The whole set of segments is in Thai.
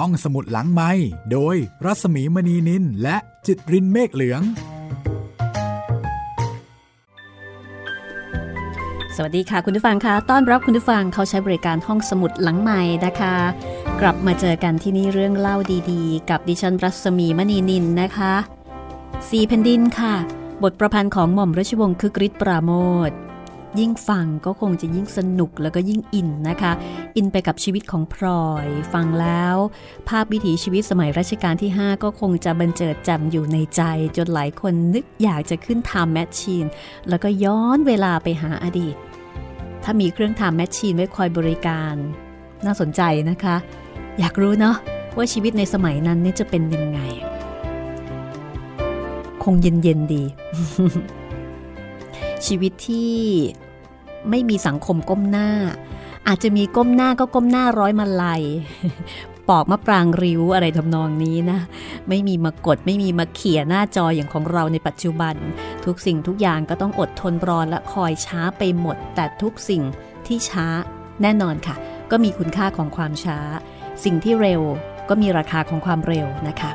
ห้องสมุดหลังไม้โดยรัสมีมณีนินและจิตรินเมฆเหลือง สวัสดีค่ะคุณผู้ฟังคะต้อนรับคุณผู้ฟังเขาใช้บริการห้องสมุดหลังใหม่นะคะ กลับมาเจอกันที่นี่เรื่องเล่าดีๆ กับดิฉันรัศมีมณีนินนะคะสีแผ่นดินค่ะ บทประพันธ์ของหม่อมราชวงศ์คึกฤทธิ์ปราโมท ยิ่งฟังก็คงจะยิ่งสนุกแล้วก็ยิ่งอินนะคะ อินไปกับชีวิตของพลอย ฟังแล้ว ภาพวิถีชีวิตสมัยรัชกาลที่ 5 ก็คงจะบรรเจิดจ้าอยู่ในใจ จนหลายคนนึกอยากจะขึ้น time machine แล้วก็ย้อนเวลาไปหาอดีต ถ้ามีเครื่อง time machine ไว้คอยบริการ น่าสนใจนะคะ อยากรู้เนาะว่าชีวิตในสมัยนั้นนี่จะเป็นยังไง คงเย็นๆดี ชีวิตที่ไม่มีสังคมก้มหน้า อาจจะมีก้มหน้าก็ก้มหน้าร้อยมาลัยปอกมะปรางริ้วอะไรทำนองนี้นะ ไม่มีมากดไม่มีมาเขี่ยหน้าจออย่างของเราในปัจจุบัน ทุกสิ่งทุกอย่างก็ต้องอดทนรอและคอยช้าไปหมด แต่ทุกสิ่งที่ช้าแน่นอนค่ะ ก็มีคุณค่าของความช้า สิ่งที่เร็วก็มีราคาของความเร็วนะคะ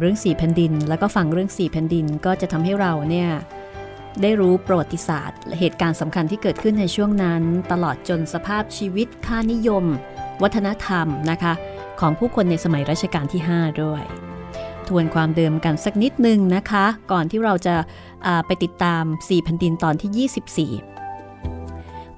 เรื่องสี่แผ่นดิน แล้วก็ฟังเรื่องสี่แผ่นดินก็จะทำให้เราเนี่ยได้รู้ประวัติศาสตร์ เหตุการณ์สำคัญที่เกิดขึ้นในช่วงนั้น ตลอดจนสภาพชีวิตค่านิยม วัฒนธรรมนะคะ ของผู้คนในสมัยรัชกาลที่ 5 ด้วย ทวนความเดิมกันสักนิดนึงนะคะ ก่อนที่เราจะไปติดตาม4แผ่นดินตอนที่ 24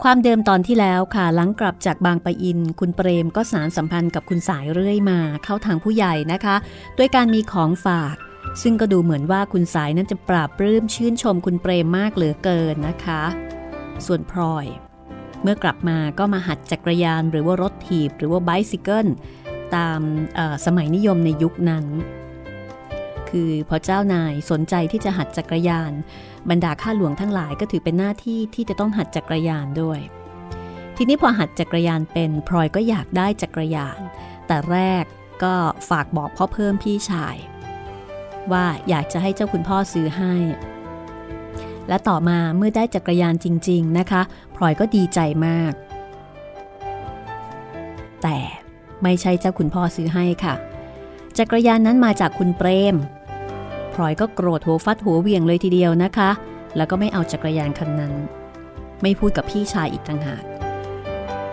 ความเดิมตอนที่แล้วค่ะ หลังกลับจากบางปะอิน คุณเปรมก็สารสัมพันธ์กับคุณสายเรื่อยมาเข้าทางผู้ใหญ่นะคะด้วยการมีของฝาก ซึ่งก็ดูเหมือนว่าคุณสายนั้นจะปราบปลื้มชื่นชมคุณเปรมมากเหลือเกินนะคะ ส่วนพลอย เมื่อกลับมาก็มาหัดจักรยานหรือว่ารถถีบหรือว่าไบซิเคิลตามสมัยนิยมในยุคนั้น คือพอเจ้านายสนใจที่จะหัดจักรยาน บรรดาข้าหลวงทั้งหลายก็ถือเป็นหน้าที่ที่จะต้องหัดจักรยานด้วย ทีนี้พอหัดจักรยานเป็นพลอยก็อยากได้จักรยาน แต่แรกก็ฝากบอกพ่อเพิ่มพี่ชาย ว่าอยากจะให้เจ้าคุณพ่อซื้อให้ และต่อมาเมื่อได้จักรยานจริง ๆนะคะพลอยก็ดีใจมาก แต่ไม่ใช่เจ้าคุณพ่อซื้อให้ค่ะ จักรยานนั้นมาจากคุณเปรม ลอยก็โกรธหัวฟัดหัวเวียงเลยทีเดียวนะคะ แล้วก็ไม่เอาจักรยานคันนั้น ไม่พูดกับพี่ชายอีกต่างหาก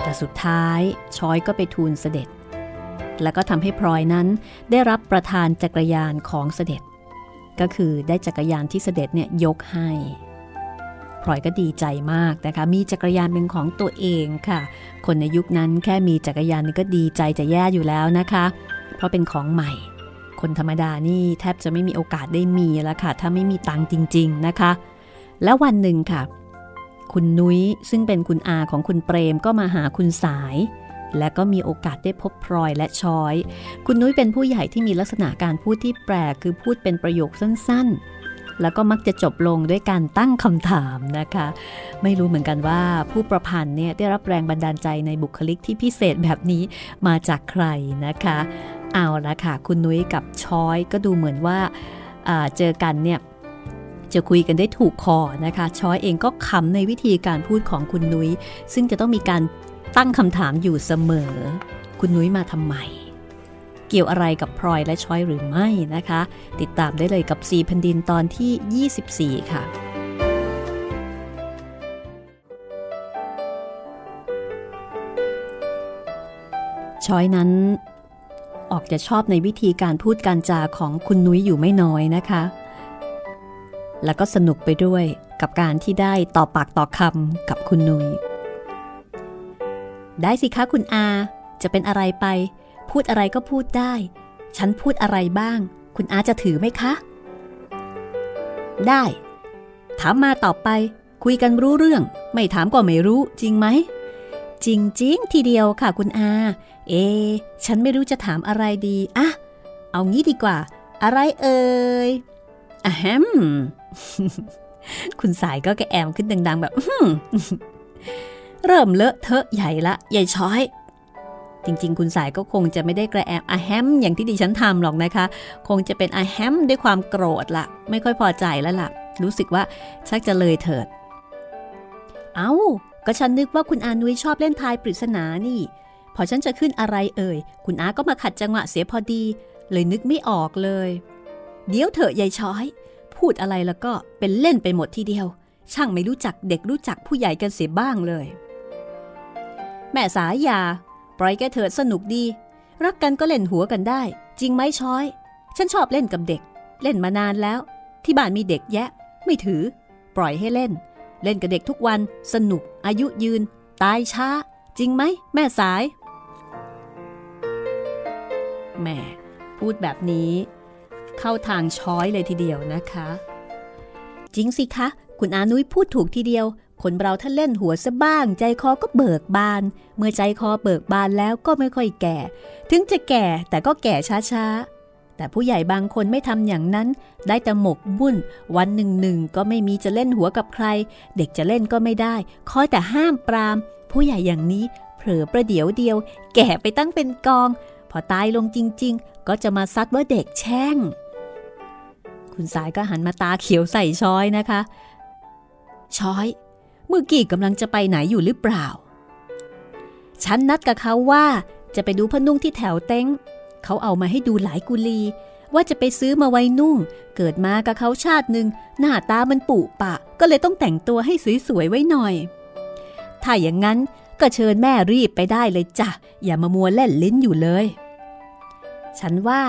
แต่สุดท้ายชอยก็ไปทูลเสด็จ แล้วก็ทำให้พลอยนั้นได้รับประทานจักรยานของเสด็จ ก็คือได้จักรยานที่เสด็จเนี่ยยกให้พลอยก็ดีใจมากนะคะ มีจักรยานเป็นของตัวเองค่ะ คนในยุคนั้นแค่มีจักรยานนี่ก็ดีใจจะแย่อยู่แล้วนะคะ เพราะเป็นของใหม่ คนธรรมดานี่แทบจะไม่มีโอกาสได้มีแล้วค่ะ ถ้าไม่มีตังจริง ๆนะคะ แล้ววันหนึ่งค่ะ คุณนุ้ยซึ่งเป็นคุณอาของคุณเปรมก็มาหาคุณสาย และก็มีโอกาสได้พบพลอยและชอย คุณนุ้ยเป็นผู้ใหญ่ที่มีลักษณะการพูดที่แปลกคือพูดเป็นประโยคสั้นๆ แล้วก็มักจะจบลงด้วยการตั้งคำถามนะคะ ไม่รู้เหมือนกันว่าผู้ประพันธ์เนี่ยได้รับแรงบันดาลใจในบุคลิกที่พิเศษแบบนี้มาจากใครนะคะ เอาละค่ะ คุณนุ้ยกับชอยก็ดูเหมือนว่าเจอกันเนี่ยจะคุยกันได้ถูกคอนะคะชอยเองก็ขำในวิธีการพูดของคุณนุ้ย ซึ่งจะต้องมีการตั้งคำถามอยู่เสมอ คุณนุ้ยมาทำไม เกี่ยวอะไรกับพลอยและช้อยหรือไม่นะคะ ติดตามได้เลยกับสีพันดินตอนที่ 24 ค่ะช้อยนั้น ออกจะชอบในวิธีการพูดการจาของคุณนุ้ยอยู่ไม่น้อยนะคะ แล้วก็สนุกไปด้วยกับการที่ได้ต่อปากต่อคำกับคุณนุ้ยได้สิคะคุณอา จะเป็นอะไรไป พูดอะไรก็พูดได้ ฉันพูดอะไรบ้าง คุณอาจะถือไหมคะ ได้ ถามมาต่อไป คุยกันรู้เรื่อง ไม่ถามก็ไม่รู้จริงไหม จริงจริงทีเดียวค่ะคุณอา เอ ฉันไม่รู้จะถามอะไรดีอะเอางี้ดีกว่า อะไรเอ่ยอะแฮมคุณสายก็แกแอมขึ้นดัง ๆ แบบเริ่มเลอะเทอะใหญ่ละ ใหญ่ช้อย จริง ๆ คุณสายก็คงจะไม่ได้กระแอมอะแฮมอย่างที่ดิฉันทำหรอกนะคะ คงจะเป็นอะแฮมด้วยความโกรธละไม่ค่อยพอใจแล้วล่ะ รู้สึกว่าชักจะเลยเถิด เอา้าก็ฉันนึกว่าคุณอานุยชอบเล่นทายปริศนานี่ พอฉันจะขึ้นอะไรเอ่ย คุณอาก็มาขัดจังหวะเสียพอดี เลยนึกไม่ออกเลย เดี๋ยวเถอะยายช้อย พูดอะไรแล้วก็เป็นเล่นไปหมดทีเดียว ช่างไม่รู้จักเด็กรู้จักผู้ใหญ่กันเสียบ้างเลย แม่สายา ปล่อยแกเถิดสนุกดี รักกันก็เล่นหัวกันได้ จริงไหมช้อย ฉันชอบเล่นกับเด็ก เล่นมานานแล้ว ที่บ้านมีเด็กแยะ ไม่ถือ ปล่อยให้เล่น เล่นกับเด็กทุกวัน สนุก อายุยืน ตายช้า จริงไหมแม่สาย แม่พูดแบบนี้ เข้าทางช้อยเลยทีเดียวนะคะ จริงสิคะ คุณอานุ้ยพูดถูกทีเดียว คนเราถ้าเล่นหัวซะบ้าง ใจคอก็เบิกบาน เมื่อใจคอเบิกบานแล้วก็ไม่ค่อยแก่ ถึงจะแก่แต่ก็แก่ช้าๆ แต่ผู้ใหญ่บางคนไม่ทำอย่างนั้น ได้แต่หมกบุ่นวันหนึ่งหนึ่งก็ไม่มีจะเล่นหัวกับใคร เด็กจะเล่นก็ไม่ได้ คอยแต่ห้ามปราม ผู้ใหญ่อย่างนี้เผลอประเดี๋ยวเดียว แก่ไปตั้งเป็นกอง พอตายลงจริง ๆ ก็จะมาซัดว่าเด็กแช่ง คุณสายก็หันมาตาเขียวใส่ช้อยนะคะ ช้อย เมื่อกี้กำลังจะไปไหนอยู่หรือเปล่า ฉันนัดกับเขาว่าจะไปดูพนุ่งที่แถวเต้งเขาเอามาให้ดูหลายกุลี ว่าจะไปซื้อมาไว้นุ่ง เกิดมากับเขาชาติหนึ่งหน้าตามันปุปะ ก็เลยต้องแต่งตัวให้สวยๆไว้หน่อย ถ้าอย่างนั้น ก็เชิญแม่รีบไปได้เลยจ้ะ อย่ามามัวเล่นลิ้นอยู่เลย ฉันว่า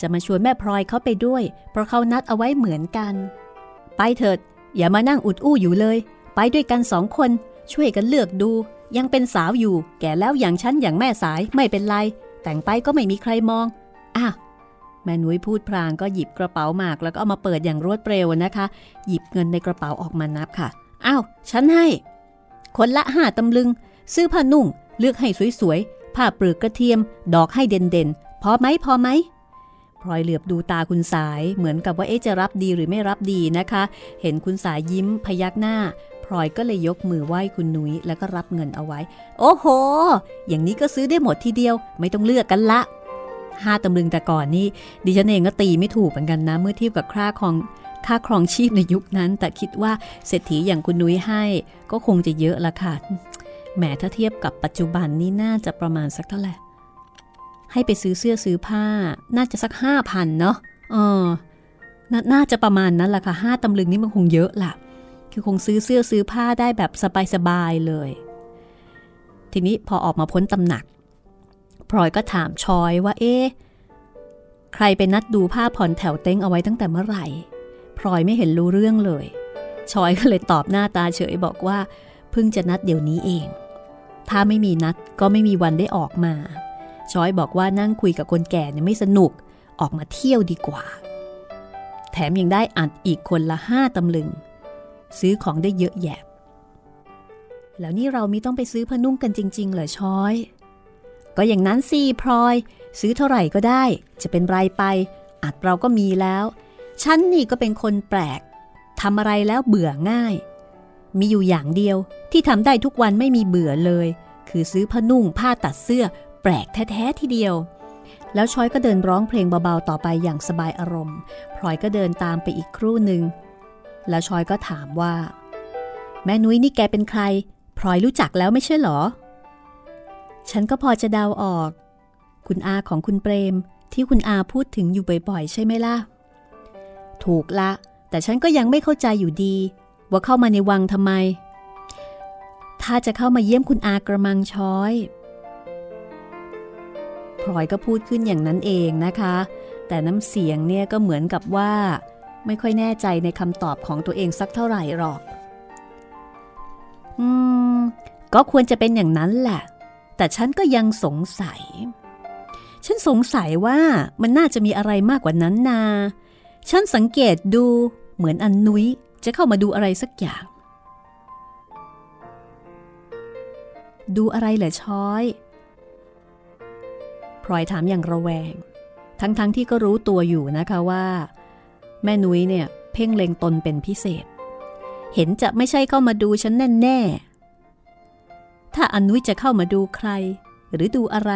จะมาชวนแม่พลอยเขาไปด้วย เพราะเขานัดเอาไว้เหมือนกัน ไปเถิด อย่ามานั่งอุดอู้อยู่เลย ไปด้วยกันสองคน ช่วยกันเลือกดู ยังเป็นสาวอยู่ แก่แล้วอย่างฉันอย่างแม่สายไม่เป็นไร แต่งไปก็ไม่มีใครมองอะแม่นุ้ยพูดพรางก็หยิบกระเป๋าหมากแล้วก็เอามาเปิดอย่างรวดเร็วนะคะ หยิบเงินในกระเป๋าออกมานับค่ะ อ้าว ฉันให้ คนละห้าตำลึง ซื้อผ้านุ่ง เลือกให้สวยๆ ผ้าเปลือกกระเทียม ดอกให้เด่นๆ พอไหมพอไหมพลอยเหลือบดูตาคุณสายเหมือนกับว่าเอ๊จะรับดีหรือไม่รับดีนะคะ เห็นคุณสายยิ้มพยักหน้าพลอยก็เลยยกมือไหว้คุณนุ้ยแล้วก็รับเงินเอาไว้ โอ้โห อย่างนี้ก็ซื้อได้หมดทีเดียว ไม่ต้องเลือกกันละห้าตำลึงแต่ก่อนนี่ดิฉันเองก็ตีไม่ถูกเหมือนกันนะ เมื่อเทียบกับค่าของค่าครองชีพในยุคนั้น แต่คิดว่าเศรษฐีอย่างคุณนุ้ยให้ ก็คงจะเยอะละค่ะ แหมถ้าเทียบกับปัจจุบันนี่น่าจะประมาณสักเท่าไหร่ ให้ไปซื้อเสื้อซื้อผ้า น่าจะสักห้าพันเนาะเออนน่าจะประมาณนั้นแหละค่ะห้าตำลึงนี่มันคงเยอะล่ะ คือคงซื้อเสื้อซื้อผ้าได้แบบสบายๆเลย ทีนี้พอออกมาพ้นตำหนักพลอยก็ถามชอยว่าเอ๊ะใครไปนัดดูผ้าผ่อนแถวเต้งเอาไว้ตั้งแต่เมื่อไหร่พลอยไม่เห็นรู้เรื่องเลย ชอยก็เลยตอบหน้าตาเฉยบอกว่า เพิ่งจะนัดเดี๋ยวนี้เอง ถ้าไม่มีนัดก็ไม่มีวันได้ออกมา ช้อยบอกว่านั่งคุยกับคนแก่เนี่ยไม่สนุก ออกมาเที่ยวดีกว่า แถมยังได้อัดอีกคนละห้าตำลึง ซื้อของได้เยอะแยะ แล้วนี่เรามีต้องไปซื้อพนุ่งกันจริง ๆ เหรอช้อย ก็อย่างนั้นสิพลอย ซื้อเท่าไหร่ก็ได้ จะเป็นไรไป อัดเราก็มีแล้ว ฉันนี่ก็เป็นคนแปลกทำอะไรแล้วเบื่อง่าย มีอยู่อย่างเดียวที่ทำได้ทุกวันไม่มีเบื่อเลย คือซื้อผ้านุ่งผ้าตัดเสื้อ แปลกแท้ๆทีเดียว แล้วช้อยก็เดินร้องเพลงเบาๆต่อไปอย่างสบายอารมณ์พลอยก็เดินตามไปอีกครู่หนึ่งแล้วช้อยก็ถามว่า แม่นุ้ยนี่แกเป็นใครพลอยรู้จักแล้วไม่ใช่หรอ ฉันก็พอจะเดาออก คุณอาของคุณเปรมที่คุณอาพูดถึงอยู่บ่อยๆ ใช่ไหมล่ะ ถูกละ แต่ฉันก็ยังไม่เข้าใจอยู่ดี ว่าเข้ามาในวังทำไม ถ้าจะเข้ามาเยี่ยมคุณอากระมังช้อยพลอยก็พูดขึ้นอย่างนั้นเองนะคะ แต่น้ำเสียงเนี่ยก็เหมือนกับว่า ไม่ค่อยแน่ใจในคำตอบของตัวเองสักเท่าไหร่หรอก อืม ก็ควรจะเป็นอย่างนั้นแหละ แต่ฉันก็ยังสงสัย ฉันสงสัยว่ามันน่าจะมีอะไรมากกว่านั้นนา ฉันสังเกตดูเหมือนอันนุ้ย จะเข้ามาดูอะไรสักอย่าง ดูอะไรเหรอช้อยพลอยถามอย่างระแวง ทั้งๆทที่ก็รู้ตัวอยู่นะคะว่า แม่นุ้ยเนี่ย เพ่งเล็งตนเป็นพิเศษ เห็นจะไม่ใช่เข้ามาดูฉันแน่ๆถ้าอนุ้ยจะเข้ามาดูใคร หรือดูอะไร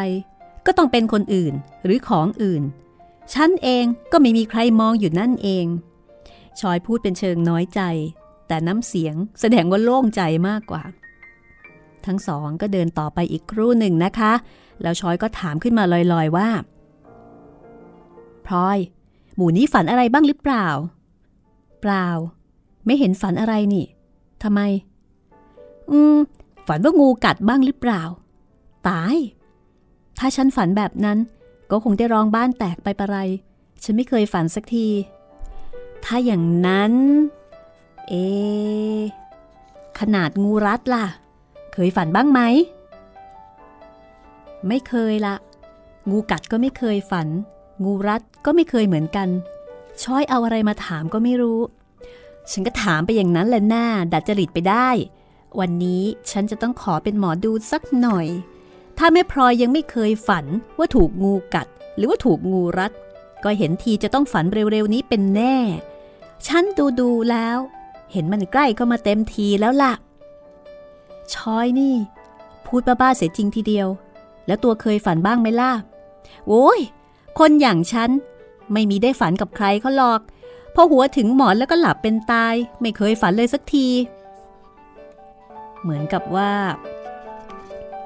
ก็ต้องเป็นคนอื่นหรือของอื่น ฉันเองก็ไม่มีใครมองอยู่นั่นเอง ชอยพูดเป็นเชิงน้อยใจ แต่น้ำเสียงแสดงว่าโล่งใจมากกว่า ทั้งสองก็เดินต่อไปอีกครู่หนึ่งนะคะ แล้วชอยก็ถามขึ้นมาลอยๆว่าพลอย หมูนี้ฝันอะไรบ้างหรือเปล่า เปล่า ไม่เห็นฝันอะไรนี่ทำไม อืม ฝันว่างูกัดบ้างหรือเปล่า ตาย ถ้าฉันฝันแบบนั้น ก็คงได้ร้องบ้านแตกไปประไร ฉันไม่เคยฝันสักที ถ้าอย่างนั้น เอ ขนาดงูรัดล่ะ เคยฝันบ้างไหม ไม่เคยละ งูกัดก็ไม่เคยฝัน งูรัดก็ไม่เคยเหมือนกัน ช้อยเอาอะไรมาถามก็ไม่รู้ ฉันก็ถามไปอย่างนั้นแหละหน้า ดัดจริตไปได้ วันนี้ฉันจะต้องขอเป็นหมอดูสักหน่อย ถ้าแม่พลอยยังไม่เคยฝันว่าถูกงูกัด หรือว่าถูกงูรัดก็เห็นทีจะต้องฝันเร็วๆนี้เป็นแน่ ฉันดูดูแล้ว เห็นมันใกล้เข้ามาเต็มทีแล้วล่ะ ชอยนี่ พูดบ้าๆเสียจริงทีเดียว แล้วตัวเคยฝันบ้างไหมล่ะโอ้ย คนอย่างฉัน ไม่มีได้ฝันกับใครเขาหรอกพอหัวถึงหมอนแล้วก็หลับเป็นตาย ไม่เคยฝันเลยสักที เหมือนกับว่า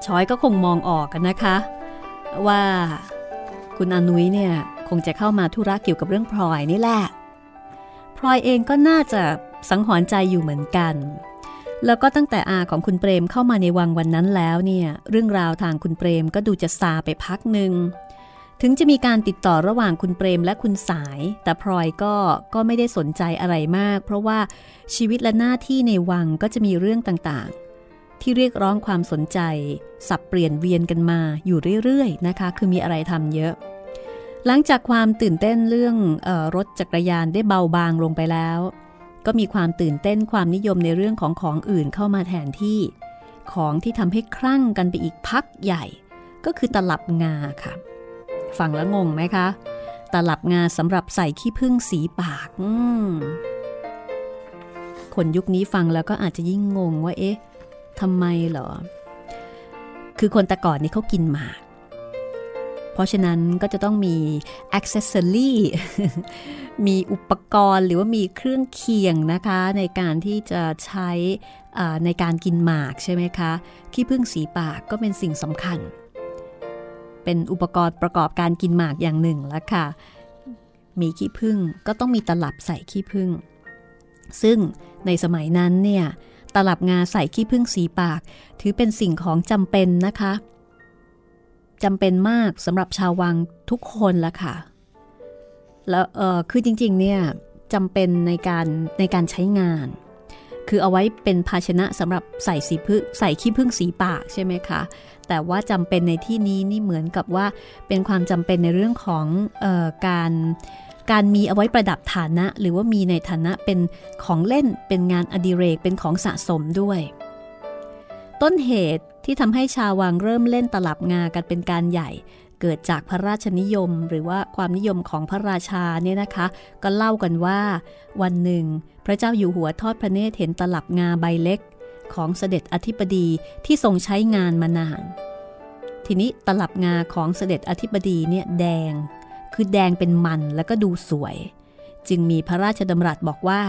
ชอยก็คงมองออกกันนะคะ ว่า คุณอนุ้ยเนี่ย คงจะเข้ามาธุระเกี่ยวกับเรื่องพลอยนี่แหละ ลอยเองก็น่าจะสังหรณ์ใจอยู่เหมือนกัน แล้วก็ตั้งแต่อาของคุณเปรมเข้ามาในวังวันนั้นแล้วเนี่ยเรื่องราวทางคุณเปรมก็ดูจะซาไปพักหนึ่งถึงจะมีการติดต่อระหว่างคุณเปรมและคุณสาย แต่พลอยก็ก็ไม่ได้สนใจอะไรมาก เพราะว่าชีวิตและหน้าที่ในวังก็จะมีเรื่องต่างๆ ที่เรียกร้องความสนใจ สับเปลี่ยนเวียนกันมาอยู่เรื่อยๆนะคะ คือมีอะไรทำเยอะ หลังจากความตื่นเต้นเรื่องออรถจักรยานได้เบาบางลงไปแล้ว ก็มีความตื่นเต้นความนิยมในเรื่องของของอื่นเข้ามาแทนที่ ของที่ทำให้คลั่งกันไปอีกพักใหญ่ ก็คือตลับงาค่ะฟังแล้วงงไหมคะ ตลับงาสำหรับใส่ขี้ผึ้งสีปากคนยุคนี้ฟังแล้วก็อาจจะยิ่งงงว่าเอ๊ะทำไมเหรอ คือคนแต่ก่อนนี่เขากินหมาก เพราะฉะนั้นก็จะต้องมีอ็อกเซสซอรี่มีอุปกรณ์หรือว่ามีเครื่องเคียงนะคะ ในการที่จะใช้ในการกินหมากใช่ไหมคะขี้ผึ้งสีปากก็เป็นสิ่งสำคัญ เป็นอุปกรณ์ประกอบการกินหมากอย่างหนึ่งแล้วค่ะ มีขี้ผึ้งก็ต้องมีตลับใส่ขี้ผึ้งซึ่งในสมัยนั้นเนี่ยตลับงาใส่ขี้ผึ้งสีปาก ถือเป็นสิ่งของจำเป็นนะคะ จำเป็นมากสำหรับชาววังทุกคนละค่ะ แล้วเออคือจริง ๆ เนี่ยจำเป็นในการในการใช้งาน คือเอาไว้เป็นภาชนะสำหรับใส่สีพึ่งใส่ขี้ผึ้งสีปากใช่ไหมคะ แต่ว่าจำเป็นในที่นี้นี่เหมือนกับว่าเป็นความจำเป็นในเรื่องของออการการมีเอาไว้ประดับฐานะ หรือว่ามีในฐานะเป็นของเล่นเป็นงานอดิเรกเป็นของสะสมด้วย ต้นเหตุที่ทำให้ชาววังเริ่มเล่นตลับงากันเป็นการใหญ่ เกิดจากพระราชนิยม หรือว่าความนิยมของพระราชาเนี่ยนะคะ ก็เล่ากันว่า วันหนึ่ง พระเจ้าอยู่หัวทอดพระเนตรเห็นตลับงาใบเล็ก ของเสด็จอธิบดีที่ทรงใช้งานมานาน ทีนี้ตลับงาของเสด็จอธิบดีเนี่ยแดง คือแดงเป็นมันแล้วก็ดูสวย จึงมีพระราชดำรัสบอกว่า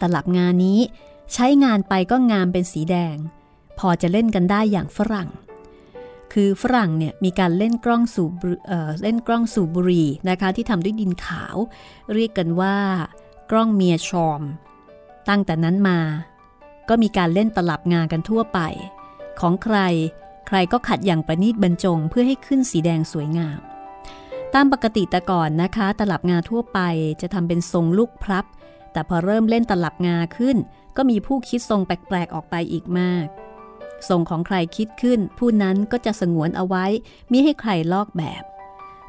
ตลับงานี้ ใช้งานไปก็งามเป็นสีแดง พอจะเล่นกันได้อย่างฝรั่ง คือฝรั่งเนี่ยมีการเล่นกล้องสูบเเล่นกล้องสูบบุรีนะคะที่ทำด้วยดินขาว เรียกกันว่ากล้องเมียชอม ตั้งแต่นั้นมา ก็มีการเล่นตลับงากันทั่วไป ของใครใครก็ขัดอย่างประณีตบรรจงเพื่อให้ขึ้นสีแดงสวยงาม ตามปกติแต่ก่อนนะคะ ตลับงาทั่วไปจะทำเป็นทรงลูกพลับ แต่พอเริ่มเล่นตลับงาขึ้น ก็มีผู้คิดทรงแปลกๆออกไปอีกมาก ทรงของใครคิดขึ้น ผู้นั้นก็จะสงวนเอาไว้มิให้ใครลอกแบบ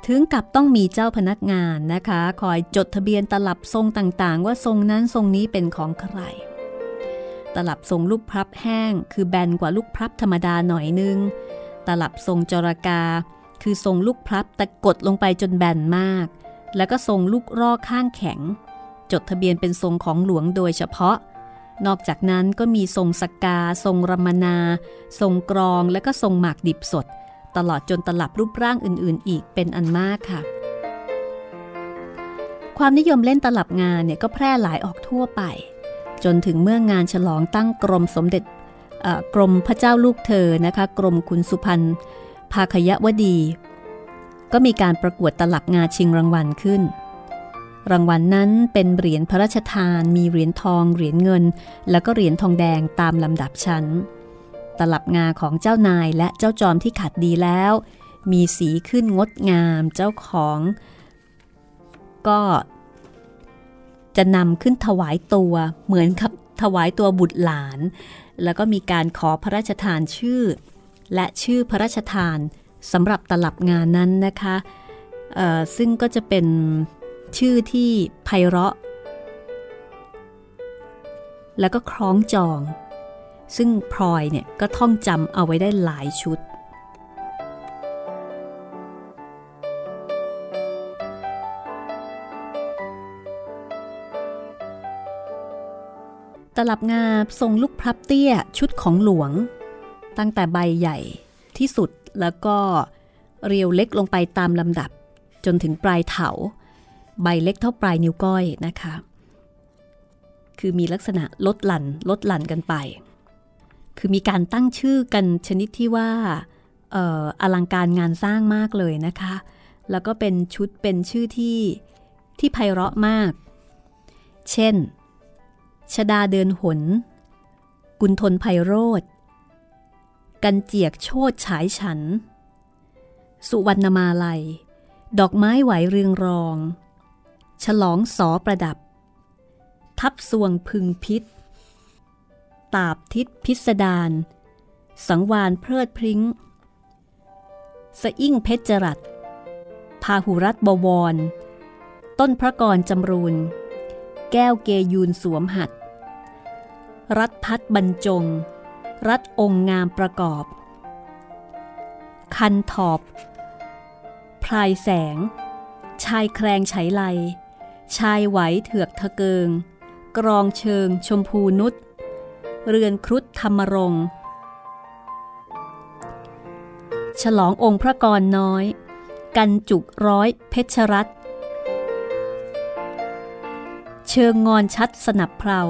ถึงกับต้องมีเจ้าพนักงานนะคะ คอยจดทะเบียนตลับทรงต่างๆ ว่าทรงนั้นทรงนี้เป็นของใคร ตลับทรงลูกพลับแห้ง คือแบนกว่าลูกพลับธรรมดาหน่อยนึง ตลับทรงจรากา คือทรงลูกพลับแต่กดลงไปจนแบนมาก แล้วก็ทรงลูกรอกข้างแข็ง จดทะเบียนเป็นทรงของหลวงโดยเฉพาะ นอกจากนั้นก็มีทรงสกกา ทรงรมนา ทรงกรองและก็ทรงหมากดิบสด ตลอดจนตลับรูปร่างอื่นๆ อีกเป็นอันมากค่ะ ความนิยมเล่นตลับงานเนี่ยก็แพร่หลายออกทั่วไป จนถึงเมื่องานฉลองตั้งกรมสมเด็จกรมพระเจ้าลูกเธอนะคะ กรมคุณสุพรรณภาคยวดี ก็มีการประกวดตลับงาชิงรางวัลขึ้น รางวัลนนั้นเป็นเหรียญพระราชทาน มีเหรียญทอง เหรียญเงิน แล้วก็เหรียญทองแดงตามลำดับชั้น ตลับงาของเจ้านายและเจ้าจอมที่ขัดดีแล้ว มีสีขึ้นงดงาม เจ้าของ ก็ จะนำขึ้นถวายตัวเหมือนกับถวายตัวบุตรหลาน แล้วก็มีการขอพระราชทานชื่อ และชื่อพระราชทานสำหรับตลับงานนั้นนะคะซึ่งก็จะเป็น ชื่อที่ไพเราะ แล้วก็คล้องจอง ซึ่งพลอยเนี่ยก็ท่องจำเอาไว้ได้หลายชุด ตลับงาทรงลูกพรับเตี้ยชุดของหลวง ตั้งแต่ใบใหญ่ที่สุดแล้วก็เรียวเล็กลงไปตามลำดับจนถึงปลายเถา ใบเล็กเท่าปลายนิ้วก้อยนะคะ คือมีลักษณะลดหลั่นลดหลั่นกันไป คือมีการตั้งชื่อกันชนิดที่ว่าออลังการงานสร้างมากเลยนะคะ แล้วก็เป็นชุดเป็นชื่อที่ที่ไพเราะมาก เช่น ชดาเดินหน กุนทนไพโรธกันเจียกโชดฉายฉัน สุวรรณมาลัย ดอกไม้ไหวเรืองรอง ฉลองสอประดับ ทับสวงพึงพิษ ตาบทิศพิสดารสังวานเพลิดพริ้ง สะอิ่งเพชรจรัสพาหุรัตบวร ต้นพระกรจำรูน แก้วเกยูนสวมหัด รัดพัดบรรจง รัดองค์งามประกอบ คันถอบ พลายแสง ชายแครงไฉไล ชายไหวเถือกทะเกิง กรองเชิงชมพูนุษเรือนครุฑธรรมรง ฉลององค์พระกรน้อย กันจุกร้อยเพชรรัตเชิงงอนชัดสนับเพลา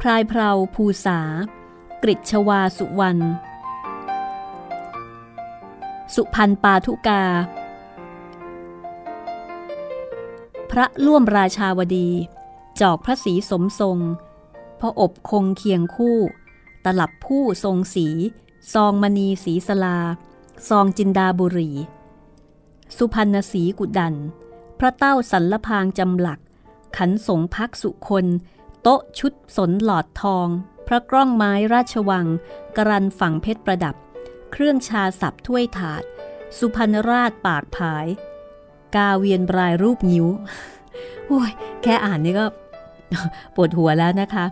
พรายเพราภูษากริชวาสุวรรณ สุพันปาทุกา พระล่วมราชาวดี จอกพระศรีสมทรงพระอบคงเคียงคู่ ตลับผู้ทรงสี ซองมณีสีสลา ซองจินดาบุรี สุพันสีกุดัน พระเต้าสันละพางจำหลัก ขันสงพักสุคน โต๊ะชุดสนหลอดทอง พระกล้องไม้ราชวัง กรันฝั่งเพชรประดับ เครื่องชาสับถ้วยถาด สุพรรณราชปากผาย กาเวียนบรายรูปนิ้ว โอ้ย แค่อ่านนี่ก็ปวดหัวแล้วนะคะ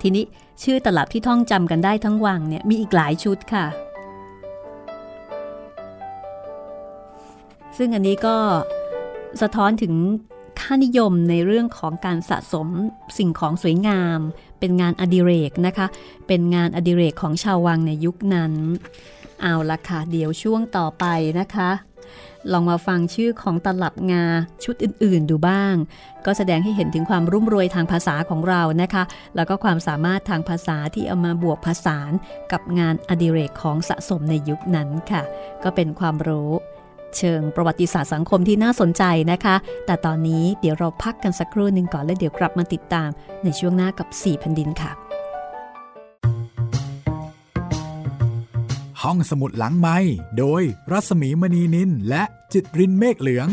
ทีนี้ชื่อตลับที่ท่องจำกันได้ทั้งวังเนี่ยมีอีกหลายชุดค่ะ ซึ่งอันนี้ก็สะท้อนถึงค่านิยมในเรื่องของการสะสมสิ่งของสวยงาม เป็นงานอดิเรกนะคะ เป็นงานอดิเรกของชาววังในยุคนั้น เอาละค่ะ เดี๋ยวช่วงต่อไปนะคะ ลองมาฟังชื่อของตลับงาชุดอื่นๆดูบ้าง ก็แสดงให้เห็นถึงความรุ่มรวยทางภาษาของเรานะคะ แล้วก็ความสามารถทางภาษาที่เอามาบวกผสานกับงานอดิเรกของสะสมในยุคนั้นค่ะ ก็เป็นความรู้เชิงประวัติศาสตร์สังคมที่น่าสนใจนะคะ แต่ตอนนี้เดี๋ยวเราพักกันสักครู่หนึ่งก่อนแล้วเดี๋ยวกลับมาติดตามในช่วงหน้ากับ4แผ่นดินค่ะ ห้องสมุดหลังไม้โดยรัสมีมณีนินและจิตรินเมฆเหลือง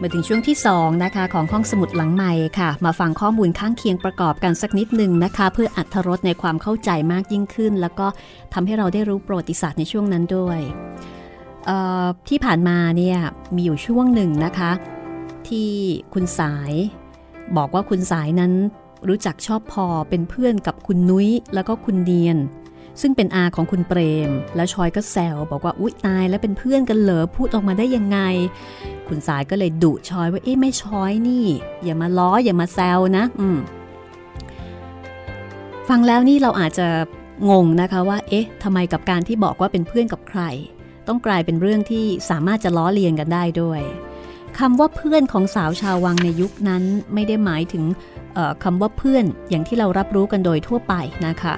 มาถึงช่วงที่ 2 นะคะ ของห้องสมุดหลังใหม่ค่ะ มาฟังข้อมูลข้างเคียงประกอบกันสักนิดหนึ่งนะคะ เพื่ออัธรสในความเข้าใจมากยิ่งขึ้น แล้วก็ทำให้เราได้รู้ประวัติศาสตร์ในช่วงนั้นด้วยที่ผ่านมาเนี่ยมีอยู่ช่วงหนึ่งนะคะ ที่คุณสาย บอกว่าคุณสายนั้น รู้จักชอบพอเป็นเพื่อนกับคุณนุ้ยแล้วก็คุณเดียน ซึ่งเป็นอาของคุณเปรม แล้วชอยก็แซวบอกว่าอุ๊ยตายแล้วเป็นเพื่อนกันเหรอพูดออกมาได้ยังไง คุณสายก็เลยดุชอยว่าเอ๊ะไม่ชอยนี่ อย่ามาล้ออย่ามาแซวนะ อืมฟังแล้วนี่เราอาจจะงงนะคะว่า เอ๊ะทำไมกับการที่บอกว่าเป็นเพื่อนกับใคร ต้องกลายเป็นเรื่องที่สามารถจะล้อเลียนกันได้ด้วยคำว่าเพื่อนของสาวชาววังในยุคนั้นไม่ได้หมายถึง คำว่าเพื่อนอย่างที่เรารับรู้กันโดยทั่วไปนะคะ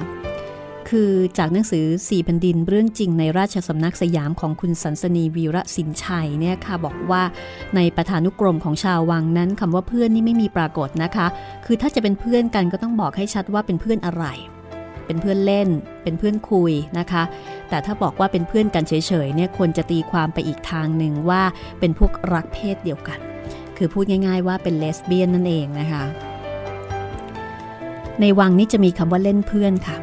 คือจากหนังสือสี่พันดินเรื่องจริงในราชสำนักสยามของคุณสันสนีวีระสินชัยเนี่ยค่ะบอกว่าในประธานุกรมของชาววังนั้นคำว่าเพื่อนนี่ไม่มีปรากฏนะคะ คือถ้าจะเป็นเพื่อนกันก็ต้องบอกให้ชัดว่าเป็นเพื่อนอะไร เป็นเพื่อนเล่น เป็นเพื่อนคุยนะคะ แต่ถ้าบอกว่าเป็นเพื่อนกันเฉยๆเนี่ยคนจะตีความไปอีกทางหนึ่งว่าเป็นพวกรักเพศเดียวกัน คือพูดง่าย ๆ ว่าเป็นเลสเบี้ยนนั่นเองนะคะ ในวังนี้จะมีคำว่าเล่นเพื่อนค่ะ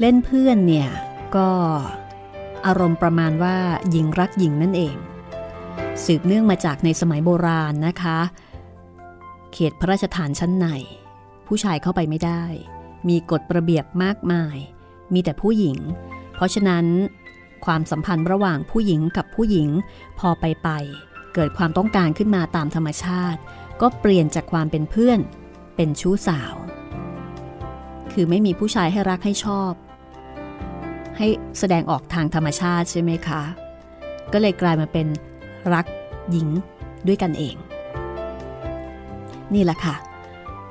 เล่นเพื่อนเนี่ยก็อารมณ์ประมาณว่าหญิงรักหญิงนั่นเอง สืบเนื่องมาจากในสมัยโบราณนะคะ เขตพระราชฐานชั้นใน ผู้ชายเข้าไปไม่ได้ มีกฎระเบียบมากมาย มีแต่ผู้หญิง เพราะฉะนั้น ความสัมพันธ์ระหว่างผู้หญิงกับผู้หญิงพอไปไป เกิดความต้องการขึ้นมาตามธรรมชาติ ก็เปลี่ยนจากความเป็นเพื่อน เป็นชู้สาว คือไม่มีผู้ชายให้รักให้ชอบ ให้แสดงออกทางธรรมชาติใช่ไหมคะ ก็เลยกลายมาเป็นรักหญิงด้วยกันเอง นี่แหละค่ะ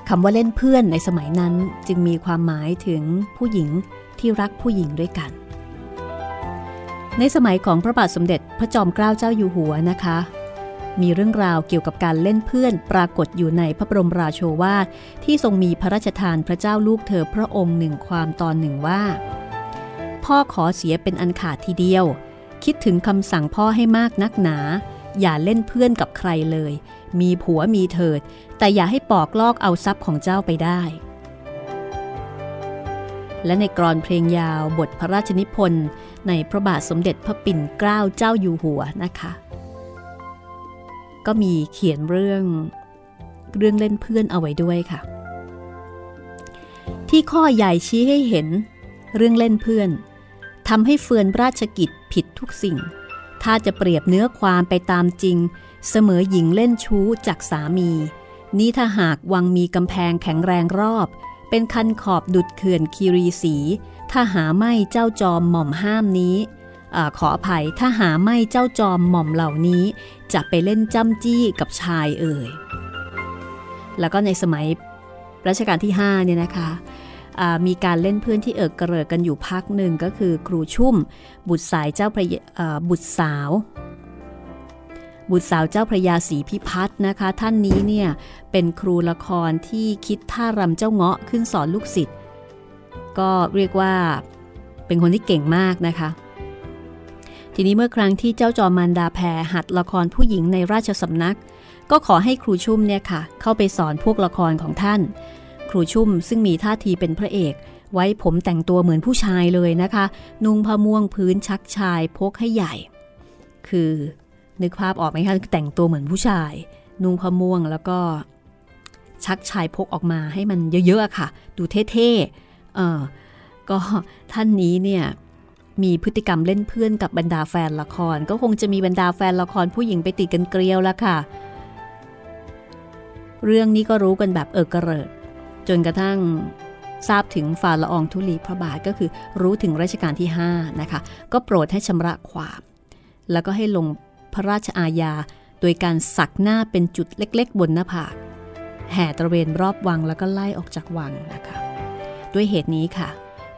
คำว่าเล่นเพื่อนในสมัยนั้นจึงมีความหมายถึงผู้หญิงที่รักผู้หญิงด้วยกัน ในสมัยของพระบาทสมเด็จพระจอมเกล้าเจ้าอยู่หัวนะคะ มีเรื่องราวเกี่ยวกับการเล่นเพื่อนปรากฏอยู่ในพระบรมราโชวาทที่ทรงมีพระราชทานพระเจ้าลูกเธอพระองค์หนึ่งความตอนหนึ่งว่า พ่อขอเสียเป็นอันขาดทีเดียว คิดถึงคำสั่งพ่อให้มากนักหนา อย่าเล่นเพื่อนกับใครเลย มีผัวมีเถิด แต่อย่าให้ปอกลอกเอาทรัพย์ของเจ้าไปได้และในกรอนเพลงยาวบทพระราชนิพนธ์ในพระบาทสมเด็จพระปิ่นเกล้าเจ้าอยู่หัวนะคะ ก็มีเขียนเรื่องเรื่องเล่นเพื่อนเอาไว้ด้วยค่ะ ที่ข้อใหญ่ชี้ให้เห็น เรื่องเล่นเพื่อนทำให้เฟือนราชกิจผิดทุกสิ่ง ถ้าจะเปรียบเนื้อความไปตามจริง เสมอหญิงเล่นชู้จากสามี นี้ถ้าหากวังมีกำแพงแข็งแรงรอบ เป็นคันขอบดุดเขื่อนคีรีสี ถ้าหาไม่เจ้าจอมหม่อมห้ามนี้ อขออภัยถ้าหาไม่เจ้าจอมหม่อมเหล่านี้จะไปเล่นจ้ำจี้กับชายเอ่ย แล้วก็ในสมัยรัชกาลที่5เนี่ยนะคะมีการเล่นเพื่อนที่เอิกกระเริกกันอยู่พักหนึ่งก็คือครูชุ่ม บุตรสายเจ้าพระบุตรสาว บุตรสาวเจ้าพระยาศรีพิพัฒน์นะคะ ท่านนี้เนี่ยเป็นครูละครที่คิดท่ารำเจ้าเงาะขึ้นสอนลูกศิษย์ก็เรียกว่าเป็นคนที่เก่งมากนะคะ ทีนี้เมื่อครั้งที่เจ้าจอมานดาแพรหัดละครผู้หญิงในราชสำนัก ก็ขอให้ครูชุ่มเนี่ยค่ะ เข้าไปสอนพวกละครของท่าน ครูชุ่มซึ่งมีท่าทีเป็นพระเอก ไว้ผมแต่งตัวเหมือนผู้ชายเลยนะคะ นุ่งผ้าม่วงพื้นชักชายพกให้ใหญ่ คือนึกภาพออกไหมคะแต่งตัวเหมือนผู้ชาย นุ่งผ้าม่วงแล้วก็ ชักชายพกออกมาให้มันเยอะๆค่ะ ดูเท่ๆเออก็ท่านนี้เนี่ย มีพฤติกรรมเล่นเพื่อนกับบรรดาแฟนละคร ก็คงจะมีบรรดาแฟนละครผู้หญิงไปติดกันเกลียวแล้วค่ะ เรื่องนี้ก็รู้กันแบบเออกระเริด จนกระทั่งทราบถึงฝ่าละอองธุลีพระบาทก็คือรู้ถึงรัชกาลที่ 5 นะคะ ก็โปรดให้ชำระความ แล้วก็ให้ลงพระราชอาญา โดยการสักหน้าเป็นจุดเล็กๆ บนหน้าผากแห่ตระเวนรอบวังแล้วก็ไล่ออกจากวังนะคะ ด้วยเหตุนี้ค่ะ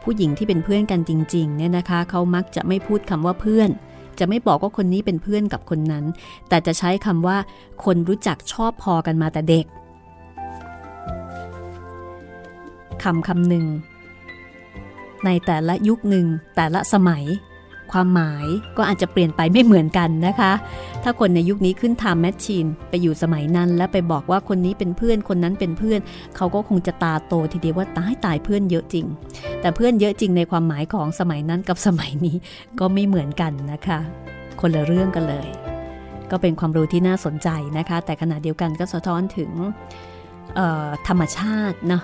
ผู้หญิงที่เป็นเพื่อนกันจริงๆเนี่ยนะคะเขามักจะไม่พูดคำว่าเพื่อน จะไม่บอกว่าคนนี้เป็นเพื่อนกับคนนั้น แต่จะใช้คำว่า คนรู้จักชอบพอกันมาแต่เด็กคำคำหนึ่งในแต่ละยุคหนึ่งแต่ละสมัย ความหมายก็อาจจะเปลี่ยนไปไม่เหมือนกันนะคะ ถ้าคนในยุคนี้ขึ้นทำแมชชีนไปอยู่สมัยนั้น แล้วไปบอกว่าคนนี้เป็นเพื่อนคนนั้นเป็นเพื่อน เขาก็คงจะตาโตทีเดียวว่าตายตายเพื่อนเยอะจริง แต่เพื่อนเยอะจริงในความหมายของสมัยนั้นกับสมัยนี้ก็ไม่เหมือนกันนะคะ คนละเรื่องกันเลย ก็เป็นความรู้ที่น่าสนใจนะคะ แต่ขณะเดียวกันก็สะท้อนถึงธรรมชาตินะ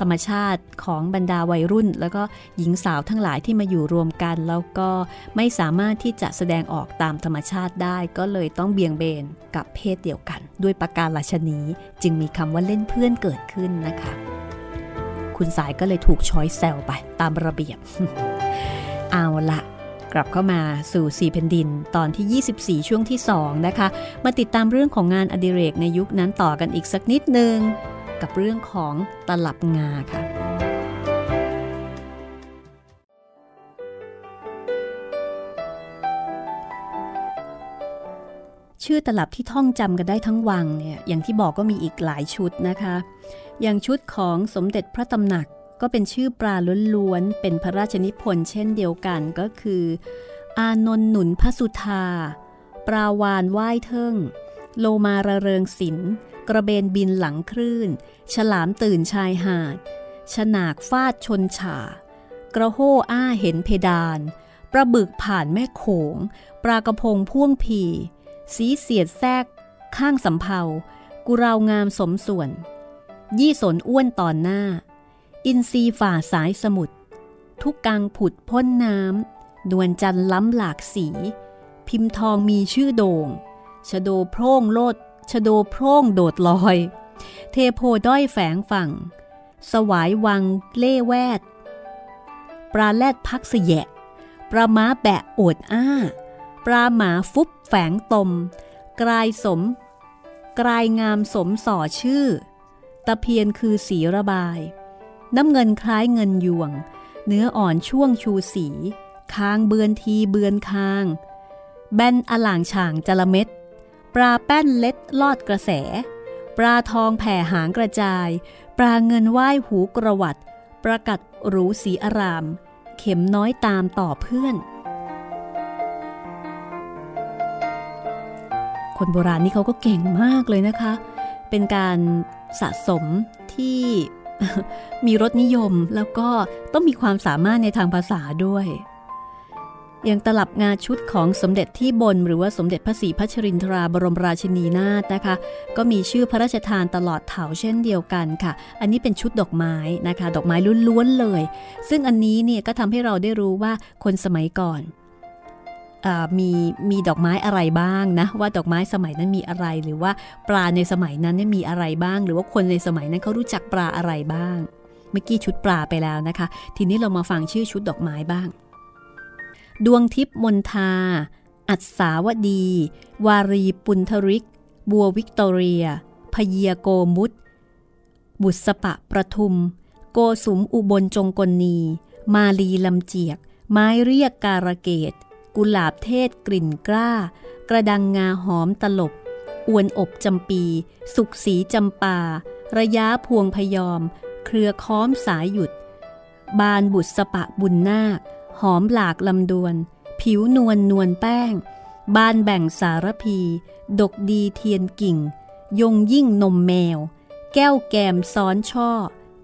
ธรรมชาติของบรรดาวัยรุ่น แล้วก็หญิงสาวทั้งหลายที่มาอยู่รวมกัน แล้วก็ไม่สามารถที่จะแสดงออกตามธรรมชาติได้ ก็เลยต้องเบี่ยงเบนกับเพศเดียวกัน ด้วยประการราชนีจึงมีคำว่าเล่นเพื่อนเกิดขึ้นนะคะ คุณสายก็เลยถูกช้อยแซวไปตามระเบียบ เอาละกลับเข้ามาสู่สี่แผ่นดินตอนที่ 24 ช่วงที่ 2 นะคะ มาติดตามเรื่องของงานอดิเรกในยุคนั้นต่อกันอีกสักนิดนึง กับเรื่องของตลับงาค่ะชื่อตลับที่ท่องจำกันได้ทั้งวังเนี่ยอย่างที่บอกก็มีอีกหลายชุดนะคะ อย่างชุดของสมเด็จพระตำหนักก็เป็นชื่อปลาล้วนๆเป็นพระราชนิพนธ์เช่นเดียวกันก็คือ อานนท์หนุนพระสุธาปลาวานไหว้เทิง โลมาระเริงศิล กระเบนบินหลังคลื่น ฉลามตื่นชายหาด ฉนากฟาดชนฉา กระโห้อ้าเห็นเพดาน ปลาบึกผ่านแม่โขง ปลากระพงพ่วงพีสีเสียดแทรก ข้างสำเภากุราวงามสมส่วน ยี่สนอ้วนตอนหน้า อินทรีฝ่าสายสมุทรทุกกังผุดพ้นน้ำนวลจันล้ำหลากสี พิมพ์ทองมีชื่อโด่งชโดโพร่งโลด ชโดโพร่งโดดลอย เทโพด้อยแฝงฝั่ง สวายวังเล่แวด ปลาแลดพักเสยะ ปลาม้าแบะโอดอ้า ปลาหมาฟุบแฝงตม กลายสม กลายงามสมส่อชื่อ ตะเพียนคือสีระบาย น้ำเงินคล้ายเงินยวง เนื้ออ่อนช่วงชูสีคางเบือนทีเบือนคาง แบนอล่างช่างจละเม็ด ปลาแป้นเล็ดลอดกระแส ปลาทองแผ่หางกระจาย ปลาเงินไหว้หูกระวัดประกัดหรูสีอาราม เข็มน้อยตามต่อเพื่อน คนโบราณนี่เขาก็เก่งมากเลยนะคะ เป็นการสะสมที่มีรสนิยมแล้วก็ต้องมีความสามารถในทางภาษาด้วย ย่างตลับงาชุดของสมเด็จที่บน หรือว่าสมเด็จพระศรีพัชรินทราบรมราชินีนาถนะคะ ก็มีชื่อพระราชทานตลอดเถาเช่นเดียวกันค่ะ อันนี้เป็นชุดดอกไม้นะคะ ดอกไม้ล้วนๆเลย ซึ่งอันนี้เนี่ยก็ทำให้เราได้รู้ว่าคนสมัยก่อนมีมีดอกไม้อะไรบ้างนะ ว่าดอกไม้สมัยนั้นมีอะไร หรือว่าปลาในสมัยนั้นมีอะไรบ้าง หรือว่าคนในสมัยนั้นเขารู้จักปลาอะไรบ้าง เมื่อกี้ชุดปลาไปแล้วนะคะ ทีนี้เรามาฟังชื่อชุดดอกไม้บ้าง ดวงทิพมนทา อัศาวดี วารีปุนทริก บัววิกตอเรีย พเยียโกมุตบุษปะประทุม โกสุมอุบลจงกลนี มาลีลำเจียก ไม้เรียกการะเกต กุหลาบเทศกลิ่นกล้า กระดังงาหอมตลบ อวนอบจำปี สุกสีจำปา ระยะพวงพยอม เครือค้อมสายหยุด บานบุตรสปะบุญนาค หอมหลากลำดวน ผิวนวลนวลแป้ง บานแบ่งสารพี ดกดีเทียนกิ่ง ยงยิ่งนมแมว แก้วแกมซ้อนช่อ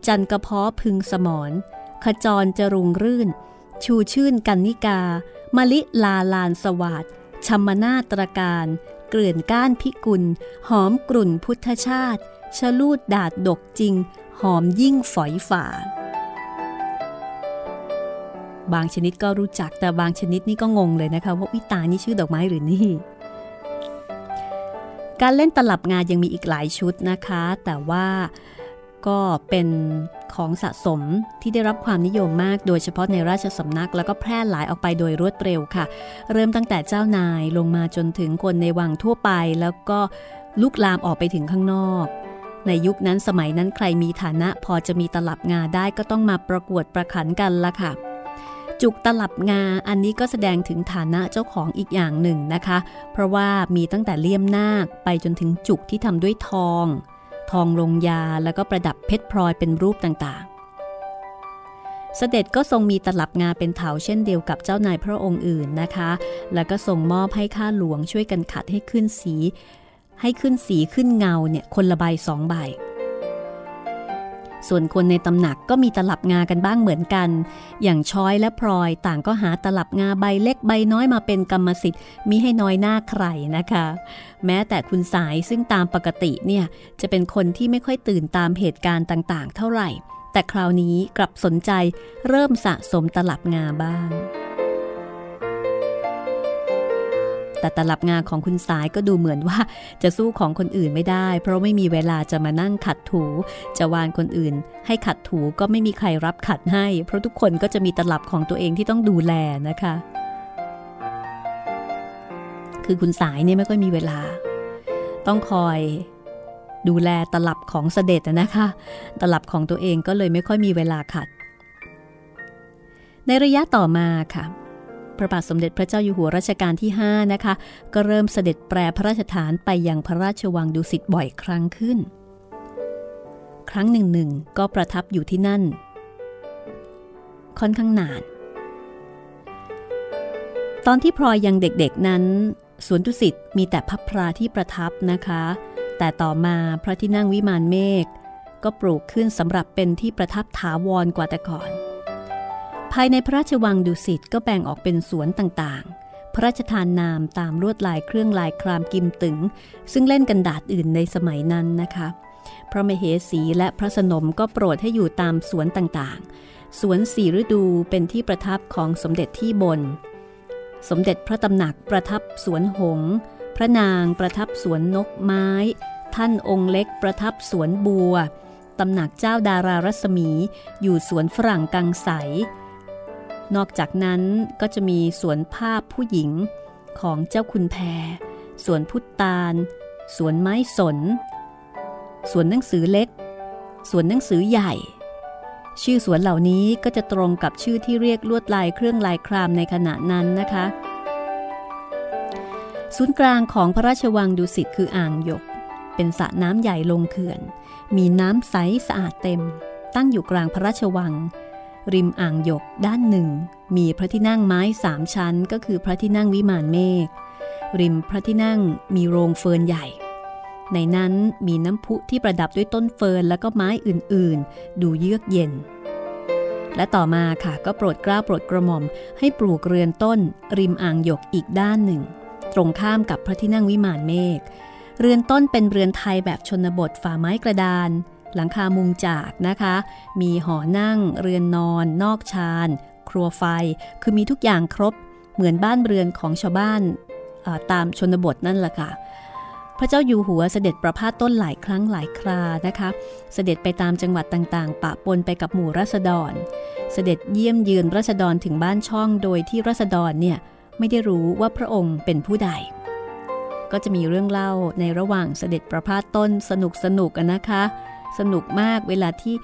จันกระเพาะพึงสมอนขจรจรุงรื่น ชูชื่นกันนิกา มลิลาลานสวาดชัมนาตรการ เกลื่อนก้านพิกุล หอมกลุ่นพุทธชาติ ชลูดดาดดกจริง หอมยิ่งฝอยฝ่า บางชนิดก็รู้จักแต่บางชนิดนี่ก็งงเลยนะคะว่าวิตานี่ชื่อดอกไม้หรือนี่การเล่นตลับงานยังมีอีกหลายชุดนะคะ แต่ว่าก็เป็นของสะสมที่ได้รับความนิยมมาก โดยเฉพาะในราชสำนัก แล้วก็แพร่หลายออกไปโดยรวดเร็วค่ะ เริ่มตั้งแต่เจ้านายลงมาจนถึงคนในวังทั่วไป แล้วก็ลุกลามออกไปถึงข้างนอก ในยุคนั้นสมัยนั้นใครมีฐานะพอจะมีตลับงาได้ก็ต้องมาประกวดประขันกันละค่ะ จุกตลับงาอันนี้ก็แสดงถึงฐานะเจ้าของอีกอย่างหนึ่งนะคะ เพราะว่ามีตั้งแต่เลี่ยมนาคไปจนถึงจุกที่ทำด้วยทอง ทองลงยาแล้วก็ประดับเพชรพลอยเป็นรูปต่างๆ เสด็จก็ทรงมีตลับงาเป็นเถาเช่นเดียวกับเจ้านายพระองค์อื่นนะคะ แล้วก็ทรงมอบให้ข้าหลวงช่วยกันขัดให้ขึ้นสี ให้ขึ้นสีขึ้นเงาเนี่ยคนละใบสองใบ ส่วนคนในตำหนักก็มีตลับงากันบ้างเหมือนกัน อย่างช้อยและพลอยต่างก็หาตลับงาใบเล็กใบน้อยมาเป็นกรรมสิทธิ์มิให้น้อยหน้าใครนะคะ แม้แต่คุณสายซึ่งตามปกติเนี่ยจะเป็นคนที่ไม่ค่อยตื่นตามเหตุการณ์ต่างๆ เท่าไหร่ แต่คราวนี้กลับสนใจเริ่มสะสมตลับงาบ้าง แต่ตลับงาของคุณสายก็ดูเหมือนว่าจะสู้ของคนอื่นไม่ได้ เพราะไม่มีเวลาจะมานั่งขัดถู จะวานคนอื่น ให้ขัดถูก็ไม่มีใครรับขัดให้ เพราะทุกคนก็จะมีตลับของตัวเองที่ต้องดูแลนะคะ คือคุณสายเนี่ยไม่ค่อยมีเวลา ต้องคอยดูแลตลับของเสด็จนะคะ ตลับของตัวเองก็เลยไม่ค่อยมีเวลาขัด ในระยะต่อมาค่ะ พระบาทสมเด็จพระเจ้าอยู่หัวรัชกาลที่ 5 นะคะ ก็เริ่มเสด็จแปรพระราชฐานไปยังพระราชวังดุสิตบ่อยครั้งขึ้น ครั้งหนึ่งหนึ่งก็ประทับอยู่ที่นั่น ค่อนข้างนาน ตอนที่พลอยยังเด็กๆนั้นสวนดุสิตมีแต่พับพราที่ประทับนะคะ แต่ต่อมาพระที่นั่งวิมานเมฆก็ปลูกขึ้นสำหรับเป็นที่ประทับถาวรกว่าแต่ก่อน ภายในพระราชวังดุสิตก็แบ่งออกเป็นสวนต่างๆ พระราชทานนามตามลวดลายเครื่องลายครามกิมตึง ซึ่งเล่นกันดาษอื่นในสมัยนั้นนะคะ พระมเหสีและพระสนมก็โปรดให้อยู่ตามสวนต่างๆ สวนสีฤดูเป็นที่ประทับของสมเด็จที่บน สมเด็จพระตำหนักประทับสวนหง พระนางประทับสวนนกไม้ ท่านองค์เล็กประทับสวนบัวตำหนักเจ้าดารารัศมีอยู่สวนฝรั่งกังใส นอกจากนั้นก็จะมีสวนภาพผู้หญิงของเจ้าคุณแพร สวนพุทธาล สวนไม้สน สวนหนังสือเล็ก สวนหนังสือใหญ่ ชื่อสวนเหล่านี้ก็จะตรงกับชื่อที่เรียกลวดลายเครื่องลายครามในขณะนั้นนะคะ ศูนย์กลางของพระราชวังดุสิตคืออ่างหยก เป็นสระน้ำใหญ่ลงเขื่อน มีน้ำใสสะอาดเต็ม ตั้งอยู่กลางพระราชวัง ริมอ่างหยกด้านหนึ่ง มีพระที่นั่งไม้สามชั้น ก็คือพระที่นั่งวิมานเมฆริมพระที่นั่งมีโรงเฟิร์นใหญ่ ในนั้นมีน้ำพุที่ประดับด้วยต้นเฟิร์นและก็ไม้อื่นๆ ดูเยือกเย็น และต่อมาค่ะก็โปรดเกล้าโปรดกระหม่อมให้ปลูกเรือนต้น ริมอ่างหยกอีกด้านหนึ่ง ตรงข้ามกับพระที่นั่งวิมานเมฆเรือนต้นเป็นเรือนไทยแบบชนบทฝาไม้กระดาน หลังคามุงจากนะคะ มีหอนั่ง เรือนนอน นอกชาน ครัวไฟ คือมีทุกอย่างครบเหมือนบ้านเรือนของชาวบ้านตามชนบทนั่นแหละค่ะ พระเจ้าอยู่หัวเสด็จประพาสต้นหลายครั้งหลายครานะคะ เสด็จไปตามจังหวัดต่างๆ ปะปนไปกับหมู่รัษฎร เสด็จเยี่ยมเยือนรัษฎรถึงบ้านช่องโดยที่รัษฎรเนี่ยไม่ได้รู้ว่าพระองค์เป็นผู้ใด ก็จะมีเรื่องเล่าในระหว่างเสด็จประพาสต้นสนุกสนุกนะคะ สนุกมากเวลาที่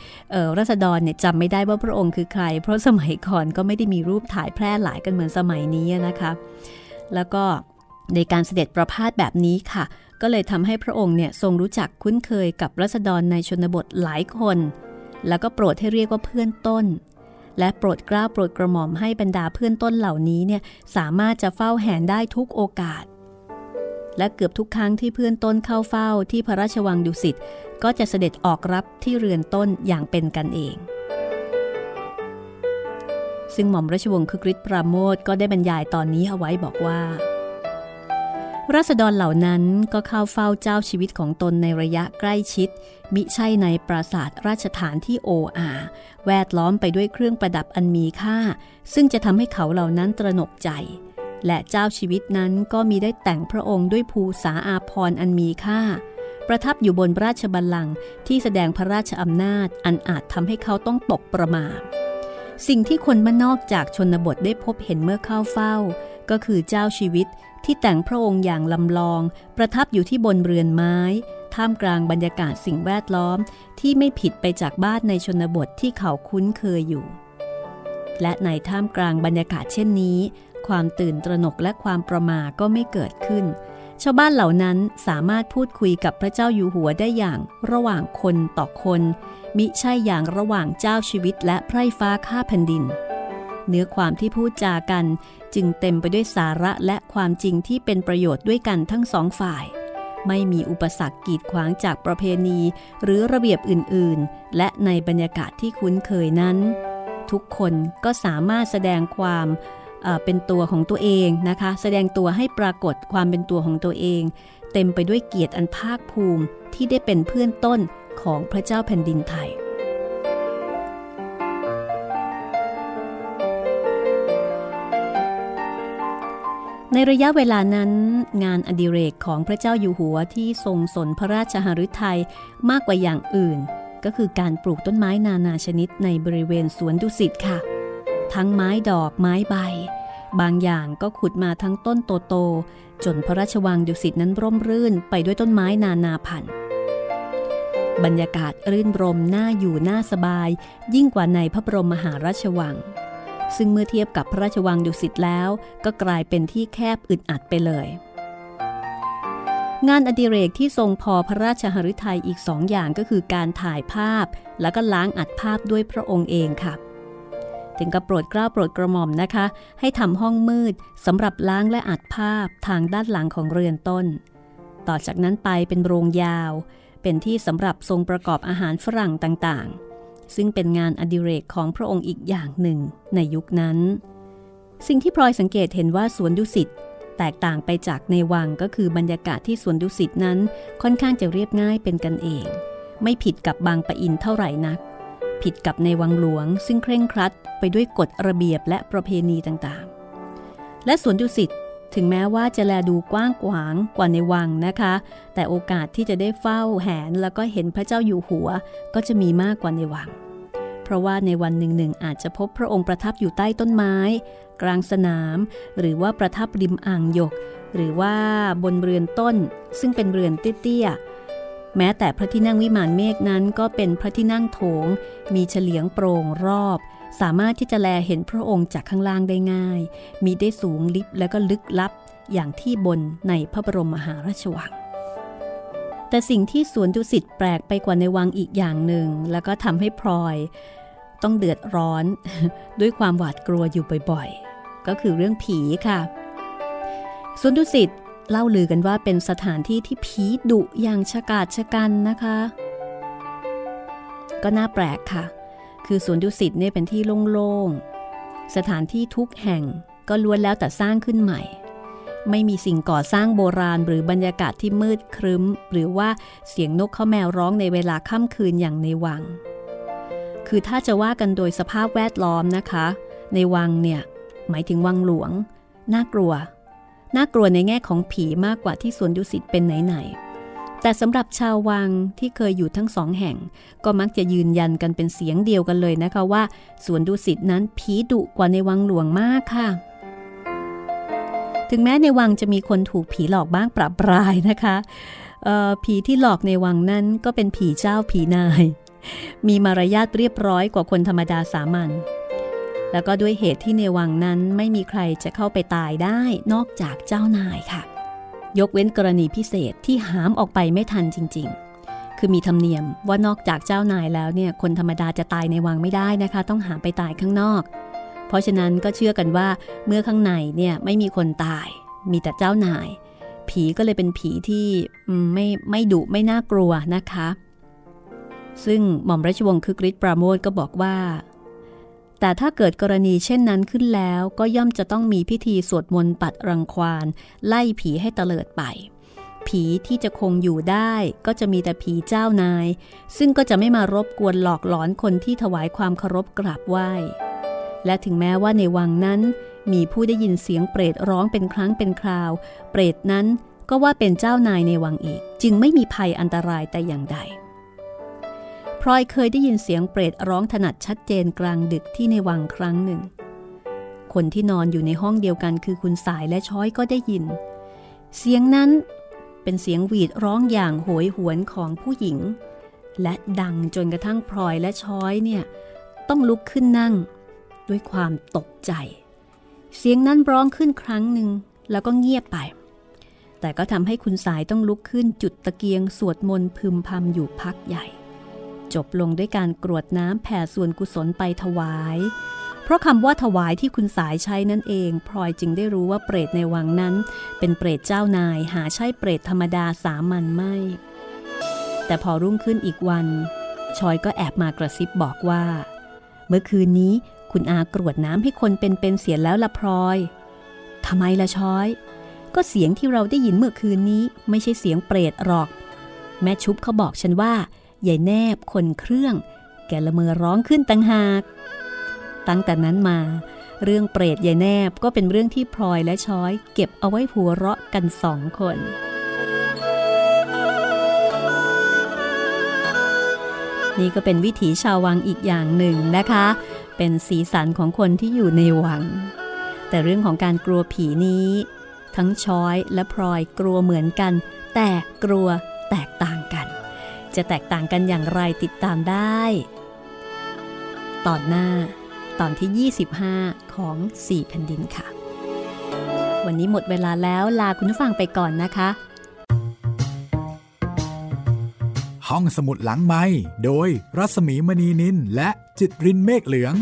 รัษฎรเนี่ยจำไม่ได้ว่าพระองค์คือใคร เพราะสมัยก่อนก็ไม่ได้มีรูปถ่ายแพร่หลายกันเหมือนสมัยนี้นะคะ แล้วก็ในการเสด็จประพาสแบบนี้ค่ะ ก็เลยทำให้พระองค์เนี่ยทรงรู้จักคุ้นเคยกับรัษฎรในชนบทหลายคน แล้วก็โปรดให้เรียกว่าเพื่อนต้น และโปรดกล้าโปรดกระหม่อมให้บรรดาเพื่อนต้นเหล่านี้เนี่ยสามารถจะเฝ้าแหนได้ทุกโอกาส และเกือบทุกครั้งที่เพื่อนต้นเข้าเฝ้าที่พระราชวังดุสิตก็จะเสด็จออกรับที่เรือนต้นอย่างเป็นกันเอง ซึ่งหม่อมราชวงศ์คึกฤทธิ์ปราโมทก็ได้บรรยายตอนนี้เอาไว้บอกว่า ราษฎรเหล่านั้นก็เข้าเฝ้าเจ้าชีวิตของตนในระยะใกล้ชิด มิใช่ในปราสาทราชฐานที่โออาแวดล้อมไปด้วยเครื่องประดับอันมีค่า ซึ่งจะทำให้เขาเหล่านั้นตระหนกใจ และเจ้าชีวิตนั้นก็มีได้แต่งพระองค์ด้วยภูษาอาพรอันมีค่า ประทับอยู่บนราชบัลลังก์ที่แสดงพระราชอำนาจอันอาจทำให้เขาต้องตกประมาทสิ่งที่คนบ้านนอกจากชนบทได้พบเห็นเมื่อเข้าเฝ้า ก็คือเจ้าชีวิตที่แต่งพระองค์อย่างลำลอง ประทับอยู่ที่บนเรือนไม้ ท่ามกลางบรรยากาศสิ่งแวดล้อมที่ไม่ผิดไปจากบ้านในชนบทที่เขาคุ้นเคยอยู่ และในท่ามกลางบรรยากาศเช่นนี้ ความตื่นตระหนกและความประมาก็ไม่เกิดขึ้น ชาวบ้านเหล่านั้นสามารถพูดคุยกับพระเจ้าอยู่หัวได้อย่างระหว่างคนต่อคน มิใช่อย่างระหว่างเจ้าชีวิตและไพร่ฟ้าข้าแผ่นดิน เนื้อความที่พูดจากันจึงเต็มไปด้วยสาระและความจริงที่เป็นประโยชน์ด้วยกันทั้งสองฝ่าย ไม่มีอุปสรรคกีดขวางจากประเพณีหรือระเบียบอื่นๆ และในบรรยากาศที่คุ้นเคยนั้นทุกคนก็สามารถแสดงความ เป็นตัวของตัวเองนะคะ แสดงตัวให้ปรากฏความเป็นตัวของตัวเอง เต็มไปด้วยเกียรติอันภาคภูมิที่ได้เป็นเพื่อนต้นของพระเจ้าแผ่นดินไทยในระยะเวลานั้นงานอดิเรกของพระเจ้าอยู่หัวที่ทรงสนพระราชหฤทัยมากกว่าอย่างอื่น ก็คือการปลูกต้นไม้นานาชนิดในบริเวณสวนดุสิตค่ะ ทั้งไม้ดอกไม้ใบ บางอย่างก็ขุดมาทั้งต้นโตๆจนพระราชวังดุสิตนั้นร่มรื่นไปด้วยต้นไม้นานาพันธุ์บรรยากาศรื่นรมน่าอยู่น่าสบาย ยิ่งกว่าในพระบรมมหาราชวัง ซึ่งเมื่อเทียบกับพระราชวังดุสิตแล้ว ก็กลายเป็นที่แคบอึดอัดไปเลย งานอดิเรกที่ทรงพอพระราชหฤทัยอีกสองอย่างก็คือการถ่ายภาพ แล้วก็ล้างอัดภาพด้วยพระองค์เองค่ะ ถึงกับโปรดเกล้าโปรดกระหม่อมนะคะ ให้ทำห้องมืดสำหรับล้างและอัดภาพทางด้านหลังของเรือนต้น ต่อจากนั้นไปเป็นโรงยาว เป็นที่สำหรับทรงประกอบอาหารฝรั่งต่างๆ ซึ่งเป็นงานอดิเรกของพระองค์อีกอย่างหนึ่งในยุคนั้น สิ่งที่พลอยสังเกตเห็นว่าสวนดุสิตแตกต่างไปจากในวังก็คือบรรยากาศที่สวนดุสิตนั้นค่อนข้างจะเรียบง่ายเป็นกันเอง ไม่ผิดกับบางปะอินเท่าไหร่นัก ผิดกับในวังหลวง ซึ่งเคร่งครัดไปด้วยกฎระเบียบและประเพณีต่างๆ และสวนดุสิตถึงแม้ว่าจะแลดูกว้างขวางกว่าในวังนะคะ แต่โอกาสที่จะได้เฝ้าแหนแล้วก็เห็นพระเจ้าอยู่หัว ก็จะมีมากกว่าในวัง เพราะว่าในวันหนึ่งๆอาจจะพบพระองค์ประทับอยู่ใต้ต้นไม้ กลางสนาม หรือว่าประทับริมอ่างหยก หรือว่าบนเรือนต้น ซึ่งเป็นเรือนเตี้ย แม้แต่พระที่นั่งวิมานเมฆนั้นก็เป็นพระที่นั่งโถง มีเฉลียงโปร่งรอบ สามารถที่จะแลเห็นพระองค์จากข้างล่างได้ง่าย มีได้สูงลิบและก็ลึกลับ อย่างที่บนในพระบรมมหาราชวัง แต่สิ่งที่สวนดุสิตแปลกไปกว่าในวังอีกอย่างหนึ่ง แล้วก็ทำให้พลอย ต้องเดือดร้อน ด้วยความหวาดกลัวอยู่บ่อยๆ ก็คือเรื่องผีค่ะสวนดุสิต เล่าลือกันว่าเป็นสถานที่ที่ผีดุอย่างฉกาจชะกันนะคะ ก็น่าแปลกค่ะ คือสวนดุสิตเนี่ยเป็นที่โล่งๆ สถานที่ทุกแห่งก็ล้วนแล้วแต่สร้างขึ้นใหม่ ไม่มีสิ่งก่อสร้างโบราณหรือบรรยากาศที่มืดครึ้ม หรือว่าเสียงนกเขาแมวร้องในเวลาค่ำคืนอย่างในวัง คือถ้าจะว่ากันโดยสภาพแวดล้อมนะคะ ในวังเนี่ยหมายถึงวังหลวง น่ากลัว น่ากลัวในแง่ของผีมากกว่าที่สวนดุสิตเป็นไหนๆแต่สำหรับชาววังที่เคยอยู่ทั้งสองแห่ง ก็มักจะยืนยันกันเป็นเสียงเดียวกันเลยนะคะว่าสวนดุสิตนั้นผีดุกว่าในวังหลวงมากค่ะ ถึงแม้ในวังจะมีคนถูกผีหลอกบ้างปรับปรายนะคะผีที่หลอกในวังนั้นก็เป็นผีเจ้าผีนาย มีมารยาทเรียบร้อยกว่าคนธรรมดาสามัญ แล้วก็ด้วยเหตุที่ในวังนั้นไม่มีใครจะเข้าไปตายได้นอกจากเจ้านายค่ะ ยกเว้นกรณีพิเศษที่หามออกไปไม่ทันจริง ๆ คือมีธรรมเนียมว่านอกจากเจ้านายแล้วเนี่ยคนธรรมดาจะตายในวังไม่ได้นะคะ ต้องหามไปตายข้างนอก เพราะฉะนั้นก็เชื่อกันว่าเมื่อข้างในเนี่ยไม่มีคนตาย มีแต่เจ้านาย ผีก็เลยเป็นผีที่ไม่ไม่ดุไม่น่ากลัวนะคะ ซึ่งหม่อมราชวงศ์คึกฤทธิ์ปราโมทก็บอกว่า แต่ถ้าเกิดกรณีเช่นนั้นขึ้นแล้วก็ย่อมจะต้องมีพิธีสวดมนต์ปัดรังควานไล่ผีให้เตลิดไป ผีที่จะคงอยู่ได้ก็จะมีแต่ผีเจ้านาย ซึ่งก็จะไม่มารบกวนหลอกหลอนคนที่ถวายความเคารพกราบไหว้ และถึงแม้ว่าในวังนั้นมีผู้ได้ยินเสียงเปรตร้องเป็นครั้งเป็นคราว เปรตนั้นก็ว่าเป็นเจ้านายในวังอีก จึงไม่มีภัยอันตรายแต่อย่างใด พลอยเคยได้ยินเสียงเปรตร้องถนัดชัดเจนกลางดึกที่ในวังครั้งหนึ่ง คนที่นอนอยู่ในห้องเดียวกันคือคุณสายและช้อยก็ได้ยิน เสียงนั้นเป็นเสียงหวีดร้องอย่างโหยหวนของผู้หญิง และดังจนกระทั่งพลอยและช้อยเนี่ยต้องลุกขึ้นนั่ง ด้วยความตกใจ เสียงนั้นร้องขึ้นครั้งหนึ่งแล้วก็เงียบไป แต่ก็ทำให้คุณสายต้องลุกขึ้นจุดตะเกียงสวดมนต์พึมพำอยู่พักใหญ่ จบลงด้วยการกรวดน้ำแผ่ส่วนกุศลไปถวาย เพราะคำว่าถวายที่คุณสายใช้นั่นเองพลอยจึงได้รู้ว่าเปรตในวังนั้น เป็นเปรตเจ้านายหาใช่เปรตธรรมดาสามัญไม่ แต่พอรุ่งขึ้นอีกวัน ชอยก็แอบมากระซิบบอกว่า เมื่อคืนนี้คุณอากรวดน้ำให้คนเป็นเป็นเสียแล้วละพลอยทำไมละชอย ก็เสียงที่เราได้ยินเมื่อคืนนี้ไม่ใช่เสียงเปรตหรอก แม่ชุบเขาบอกฉันว่า ยายแนบคนเครื่อง แกละเมอร้องขึ้นตั้งหาก ตั้งแต่นั้นมา เรื่องเปรตยายแนบก็เป็นเรื่องที่พลอยและช้อยเก็บเอาไว้หัวเราะกันสองคนนี่ก็เป็นวิถีชาววังอีกอย่างหนึ่งนะคะ เป็นสีสันของคนที่อยู่ในวัง แต่เรื่องของการกลัวผีนี้ ทั้งช้อยและพลอยกลัวเหมือนกัน แต่กลัวแตกต่างกัน จะแตกต่างกันอย่างไรติดตามได้ ตอนหน้า ตอนที่ 25 ของ 4 แผ่นดินค่ะ วันนี้หมดเวลาแล้วลาคุณผู้ฟังไปก่อนนะคะ ห้องสมุดหลังไม้โดยรัสมีมณีนินและจิตรินเมฆเหลือง